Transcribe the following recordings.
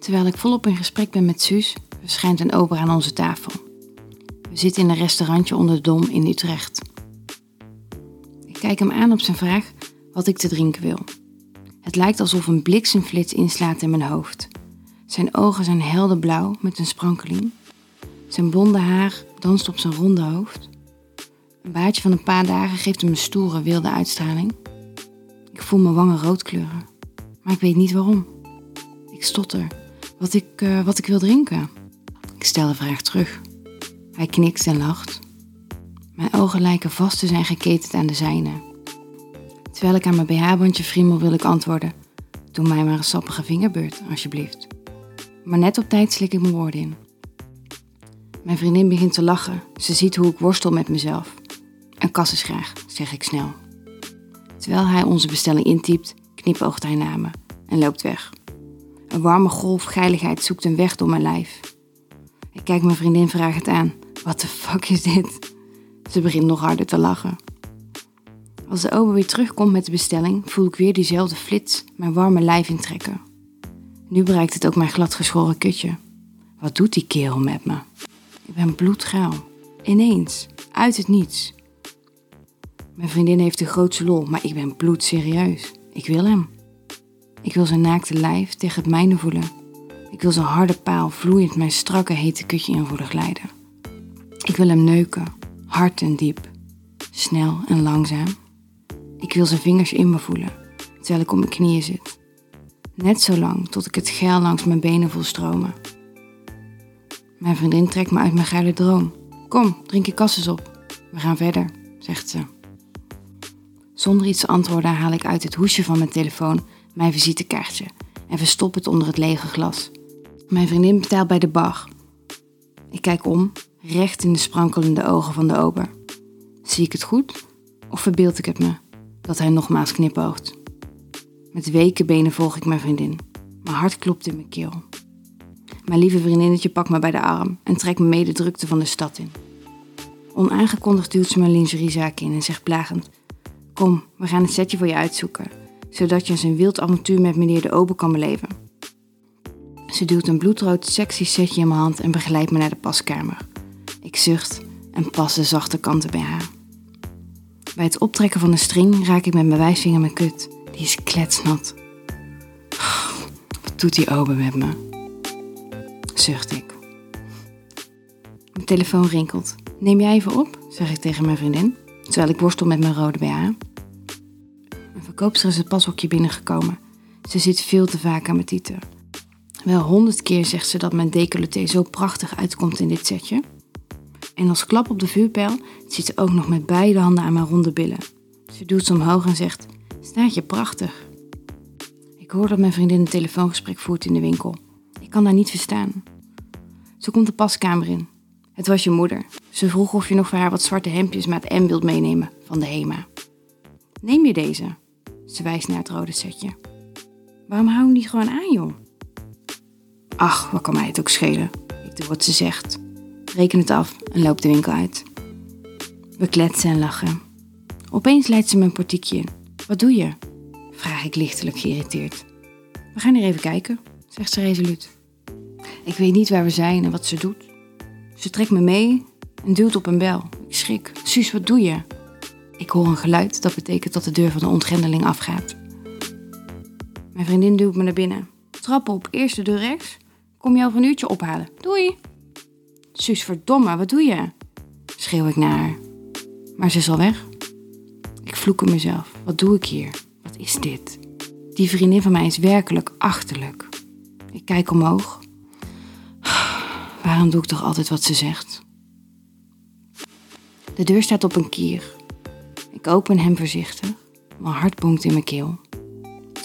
Terwijl ik volop in gesprek ben met Suus, verschijnt een ober aan onze tafel. We zitten in een restaurantje onder de Dom in Utrecht. Ik kijk hem aan op zijn vraag wat ik te drinken wil. Het lijkt alsof een bliksemflits inslaat in mijn hoofd. Zijn ogen zijn helder blauw met een sprankeling. Zijn blonde haar danst op zijn ronde hoofd. Een baardje van een paar dagen geeft hem een stoere, wilde uitstraling. Ik voel mijn wangen rood kleuren, maar ik weet niet waarom. Ik stotter wat ik, uh, wat ik wil drinken. Ik stel de vraag terug. Hij knikt en lacht. Mijn ogen lijken vast te zijn geketend aan de zijne. Terwijl ik aan mijn BH-bandje friemel wil ik antwoorden. Doe mij maar een sappige vingerbeurt, alsjeblieft. Maar net op tijd slik ik mijn woorden in. Mijn vriendin begint te lachen. Ze ziet hoe ik worstel met mezelf. Een kas is graag, zeg ik snel. Terwijl hij onze bestelling intypt, knipoogt hij naar me en loopt weg. Een warme golf geiligheid zoekt een weg door mijn lijf. Ik kijk mijn vriendin vragend aan. Wat de fuck is dit? Ze begint nog harder te lachen. Als de ober weer terugkomt met de bestelling, voel ik weer diezelfde flits mijn warme lijf intrekken. Nu bereikt het ook mijn gladgeschoren kutje. Wat doet die kerel met me? Ik ben bloedgaal. Ineens, uit het niets. Mijn vriendin heeft de grootste lol, maar ik ben bloedserieus. Ik wil hem. Ik wil zijn naakte lijf tegen het mijne voelen. Ik wil zijn harde paal vloeiend mijn strakke hete kutje in voelen glijden. Ik wil hem neuken, hard en diep, snel en langzaam. Ik wil zijn vingers in me voelen, terwijl ik op mijn knieën zit. Net zo lang tot ik het geil langs mijn benen voel stromen. Mijn vriendin trekt me uit mijn geile droom. Kom, drink je kasses op. We gaan verder, zegt ze. Zonder iets te antwoorden haal ik uit het hoesje van mijn telefoon mijn visitekaartje en verstop het onder het lege glas. Mijn vriendin betaalt bij de bar. Ik kijk om, recht in de sprankelende ogen van de ober. Zie ik het goed of verbeeld ik het me dat hij nogmaals knipoogt? Met weken benen volg ik mijn vriendin. Mijn hart klopt in mijn keel. Mijn lieve vriendinnetje pakt me bij de arm en trekt me mee de drukte van de stad in. Onaangekondigd duwt ze mijn lingeriezaak in en zegt plagend: Kom, we gaan het setje voor je uitzoeken, zodat je een wild avontuur met meneer de Ober kan beleven. Ze duwt een bloedrood sexy setje in mijn hand en begeleidt me naar de paskamer. Ik zucht en pas de zachte kanten bij haar. Bij het optrekken van de string raak ik met mijn wijsvinger mijn kut. Die is kletsnat. Wat doet die ober met me? Zucht ik. Mijn telefoon rinkelt. Neem jij even op, zeg ik tegen mijn vriendin, terwijl ik worstel met mijn rode BH. Een verkoopster is het pashokje binnengekomen. Ze zit veel te vaak aan mijn tieten. Wel honderd keer zegt ze dat mijn decolleté zo prachtig uitkomt in dit setje. En als klap op de vuurpijl zit ze ook nog met beide handen aan mijn ronde billen. Ze doet ze omhoog en zegt: Staat je prachtig. Ik hoor dat mijn vriendin een telefoongesprek voert in de winkel. Ik kan daar niet verstaan. Ze komt de paskamer in. Het was je moeder. Ze vroeg of je nog voor haar wat zwarte hemdjes met M wilt meenemen van de HEMA. Neem je deze? Ze wijst naar het rode setje. Waarom hou je niet gewoon aan, joh? Ach, wat kan mij het ook schelen? Ik doe wat ze zegt. Reken het af en loop de winkel uit. We kletsen en lachen. Opeens leidt ze mijn portiekje in. Wat doe je? Vraag ik lichtelijk geïrriteerd. We gaan hier even kijken, zegt ze resoluut. Ik weet niet waar we zijn en wat ze doet. Ze trekt me mee en duwt op een bel. Ik schrik. Suus, wat doe je? Ik hoor een geluid dat betekent dat de deur van de ontgrendeling afgaat. Mijn vriendin duwt me naar binnen. Trappen op, eerste deur rechts. Kom je over een uurtje ophalen. Doei! Suus, verdomme, wat doe je? Schreeuw ik naar haar. Maar ze is al weg. Ik vloek in mezelf. Wat doe ik hier? Wat is dit? Die vriendin van mij is werkelijk achterlijk. Ik kijk omhoog. Waarom doe ik toch altijd wat ze zegt? De deur staat op een kier. Ik open hem voorzichtig. Mijn hart bonkt in mijn keel.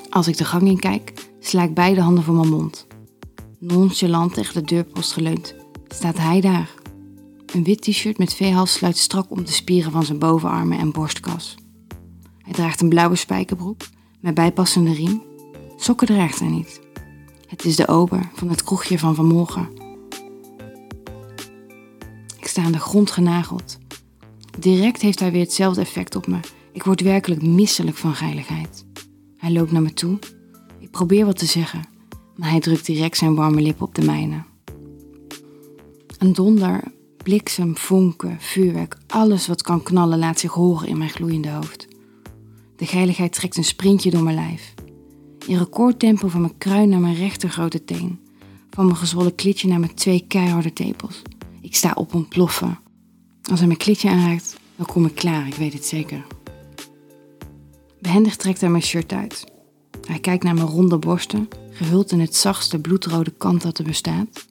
Als ik de gang in kijk, sla ik beide handen voor mijn mond. Nonchalant tegen de deurpost geleund, staat hij daar. Een wit t-shirt met veehals sluit strak om de spieren van zijn bovenarmen en borstkas. Hij draagt een blauwe spijkerbroek met bijpassende riem. Sokken draagt hij niet. Het is de ober van het kroegje van vanmorgen. Ik sta aan de grond genageld. Direct heeft hij weer hetzelfde effect op me. Ik word werkelijk misselijk van geiligheid. Hij loopt naar me toe. Ik probeer wat te zeggen, maar hij drukt direct zijn warme lip op de mijne. Een donder, bliksem, vonken, vuurwerk, alles wat kan knallen laat zich horen in mijn gloeiende hoofd. De geiligheid trekt een sprintje door mijn lijf. In recordtempo van mijn kruin naar mijn rechtergrote teen. Van mijn gezwollen klitje naar mijn twee keiharde tepels. Ik sta op ontploffen. Als hij mijn klitje aanraakt, dan kom ik klaar, ik weet het zeker. Behendig trekt hij mijn shirt uit. Hij kijkt naar mijn ronde borsten, gehuld in het zachtste bloedrode kant dat er bestaat.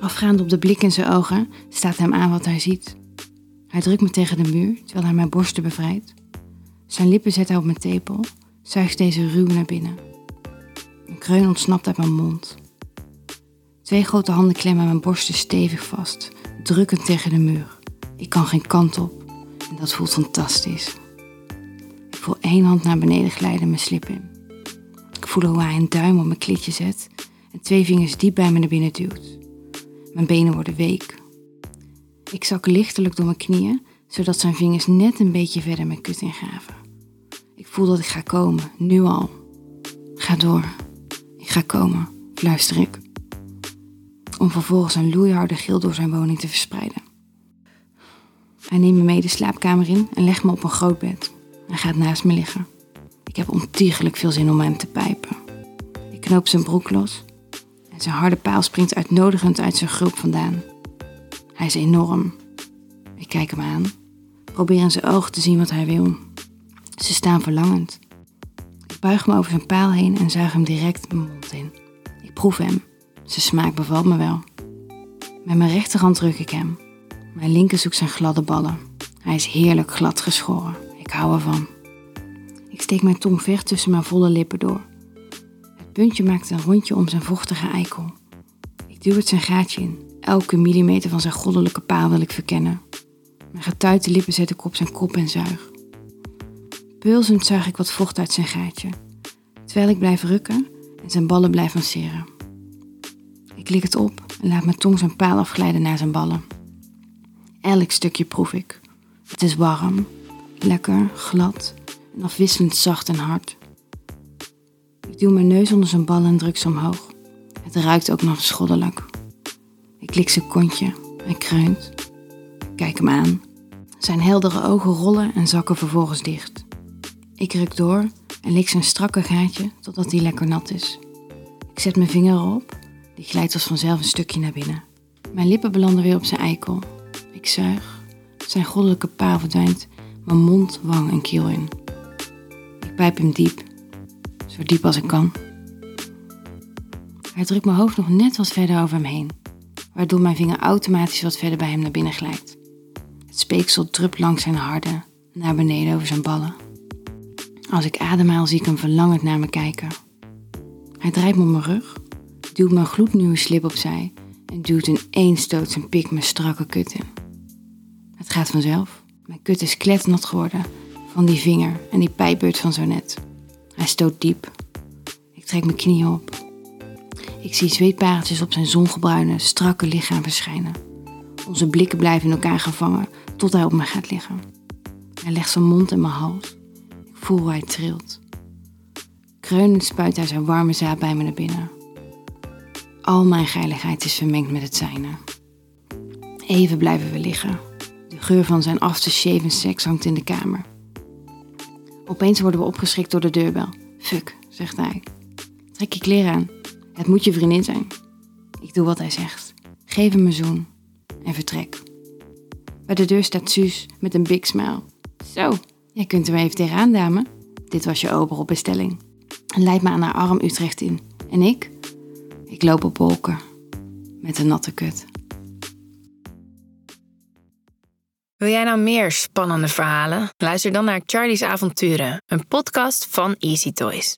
Afgaand op de blik in zijn ogen staat hem aan wat hij ziet. Hij drukt me tegen de muur terwijl hij mijn borsten bevrijdt. Zijn lippen zet hij op mijn tepel, zuigt deze ruw naar binnen. Een kreun ontsnapt uit mijn mond. Twee grote handen klemmen mijn borsten stevig vast, drukkend tegen de muur. Ik kan geen kant op en dat voelt fantastisch. Ik voel één hand naar beneden glijden mijn slip in. Ik voel hoe hij een duim op mijn klitje zet en twee vingers diep bij me naar binnen duwt. Mijn benen worden week. Ik zak lichtelijk door mijn knieën, zodat zijn vingers net een beetje verder mijn kut ingaven. Ik voel dat ik ga komen, nu al. Ga door. Ik ga komen, fluister ik. Om vervolgens een loeiharde gil door zijn woning te verspreiden. Hij neemt me mee de slaapkamer in en legt me op een groot bed. Hij gaat naast me liggen. Ik heb ontiegelijk veel zin om hem te pijpen. Ik knoop zijn broek los en zijn harde paal springt uitnodigend uit zijn groep vandaan. Hij is enorm. Ik kijk hem aan, probeer in zijn ogen te zien wat hij wil. Ze staan verlangend. Ik buig me over zijn paal heen en zuig hem direct mijn mond in. Ik proef hem. Zijn smaak bevalt me wel. Met mijn rechterhand druk ik hem. Mijn linker zoekt zijn gladde ballen. Hij is heerlijk glad geschoren. Ik hou ervan. Ik steek mijn tong ver tussen mijn volle lippen door. Het puntje maakt een rondje om zijn vochtige eikel. Ik duw het zijn gaatje in. Elke millimeter van zijn goddelijke paal wil ik verkennen. Mijn getuite lippen zet ik op zijn kop en zuig. Pulsend zuig ik wat vocht uit zijn gaatje, terwijl ik blijf rukken en zijn ballen blijf masseren. Ik lik het op en laat mijn tong zijn paal afglijden naar zijn ballen. Elk stukje proef ik. Het is warm, lekker, glad en afwisselend zacht en hard. Ik duw mijn neus onder zijn ballen en druk ze omhoog. Het ruikt ook nog schoddelijk. Ik lik zijn kontje. Hij kreunt. Kijk hem aan. Zijn heldere ogen rollen en zakken vervolgens dicht. Ik ruk door en lik zijn strakke gaatje totdat hij lekker nat is. Ik zet mijn vinger erop. Die glijdt als vanzelf een stukje naar binnen. Mijn lippen belanden weer op zijn eikel. Ik zuig. Zijn goddelijke paal verdwijnt mijn mond, wang en kiel in. Ik pijp hem diep. Zo diep als ik kan. Hij drukt mijn hoofd nog net wat verder over hem heen, waardoor mijn vinger automatisch wat verder bij hem naar binnen glijdt. Het speeksel drupt langs zijn harde naar beneden over zijn ballen. Als ik ademhaal zie ik hem verlangend naar me kijken. Hij draait me op mijn rug, duwt mijn gloednieuwe slip opzij en duwt in één stoot zijn pik mijn strakke kut in. Het gaat vanzelf. Mijn kut is kletnat geworden van die vinger en die pijpbeurt van zo net. Hij stoot diep. Ik trek mijn knieën op. Ik zie zweetpareltjes op zijn zongebruine, strakke lichaam verschijnen. Onze blikken blijven in elkaar gevangen tot hij op me gaat liggen. Hij legt zijn mond in mijn hals. Ik voel hoe hij trilt. Kreunend spuit hij zijn warme zaad bij me naar binnen. Al mijn geiligheid is vermengd met het zijne. Even blijven we liggen. De geur van zijn aftershave en seks hangt in de kamer. Opeens worden we opgeschrikt door de deurbel. Fuck, zegt hij. Trek je kleren aan. Het moet je vriendin zijn. Ik doe wat hij zegt. Geef hem een zoen en vertrek. Bij de deur staat Suus met een big smile. Zo, jij kunt er even tegenaan, dame. Dit was je ober op bestelling. Me aan haar arm Utrecht in. En ik? Ik loop op wolken. Met een natte kut. Wil jij nou meer spannende verhalen? Luister dan naar Charlie's Avonturen, een podcast van Easy Toys.